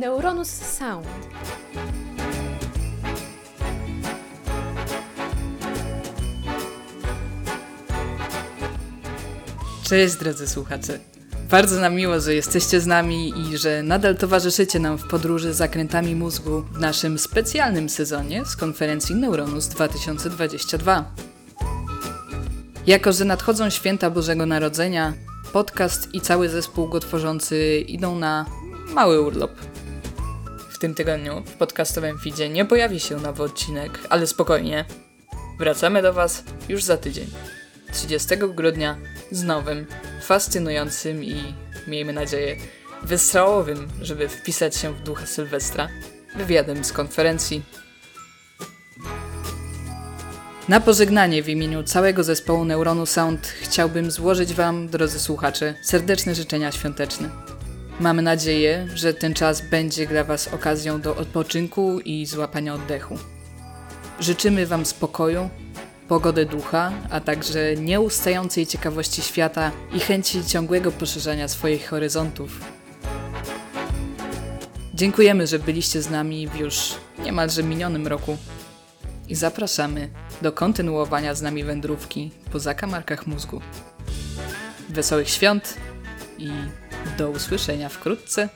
Neuronus Sound. Cześć drodzy słuchacze. Bardzo nam miło, że jesteście z nami i że nadal towarzyszycie nam w podróży zakrętami mózgu w naszym specjalnym sezonie z konferencji Neuronus 2022. Jako, że nadchodzą święta Bożego Narodzenia, podcast i cały zespół go tworzący idą na mały urlop. Tym tygodniu w podcastowym feedzie nie pojawi się nowy odcinek, ale spokojnie. Wracamy do Was już za tydzień. 30 grudnia z nowym, fascynującym i, miejmy nadzieję, wystrzałowym, żeby wpisać się w ducha Sylwestra, wywiadem z konferencji. Na pożegnanie w imieniu całego zespołu Neuronu Sound chciałbym złożyć Wam, drodzy słuchacze, serdeczne życzenia świąteczne. Mamy nadzieję, że ten czas będzie dla Was okazją do odpoczynku i złapania oddechu. Życzymy Wam spokoju, pogodę ducha, a także nieustającej ciekawości świata i chęci ciągłego poszerzania swoich horyzontów. Dziękujemy, że byliście z nami w już niemalże minionym roku i zapraszamy do kontynuowania z nami wędrówki po zakamarkach mózgu. Wesołych świąt i do usłyszenia wkrótce.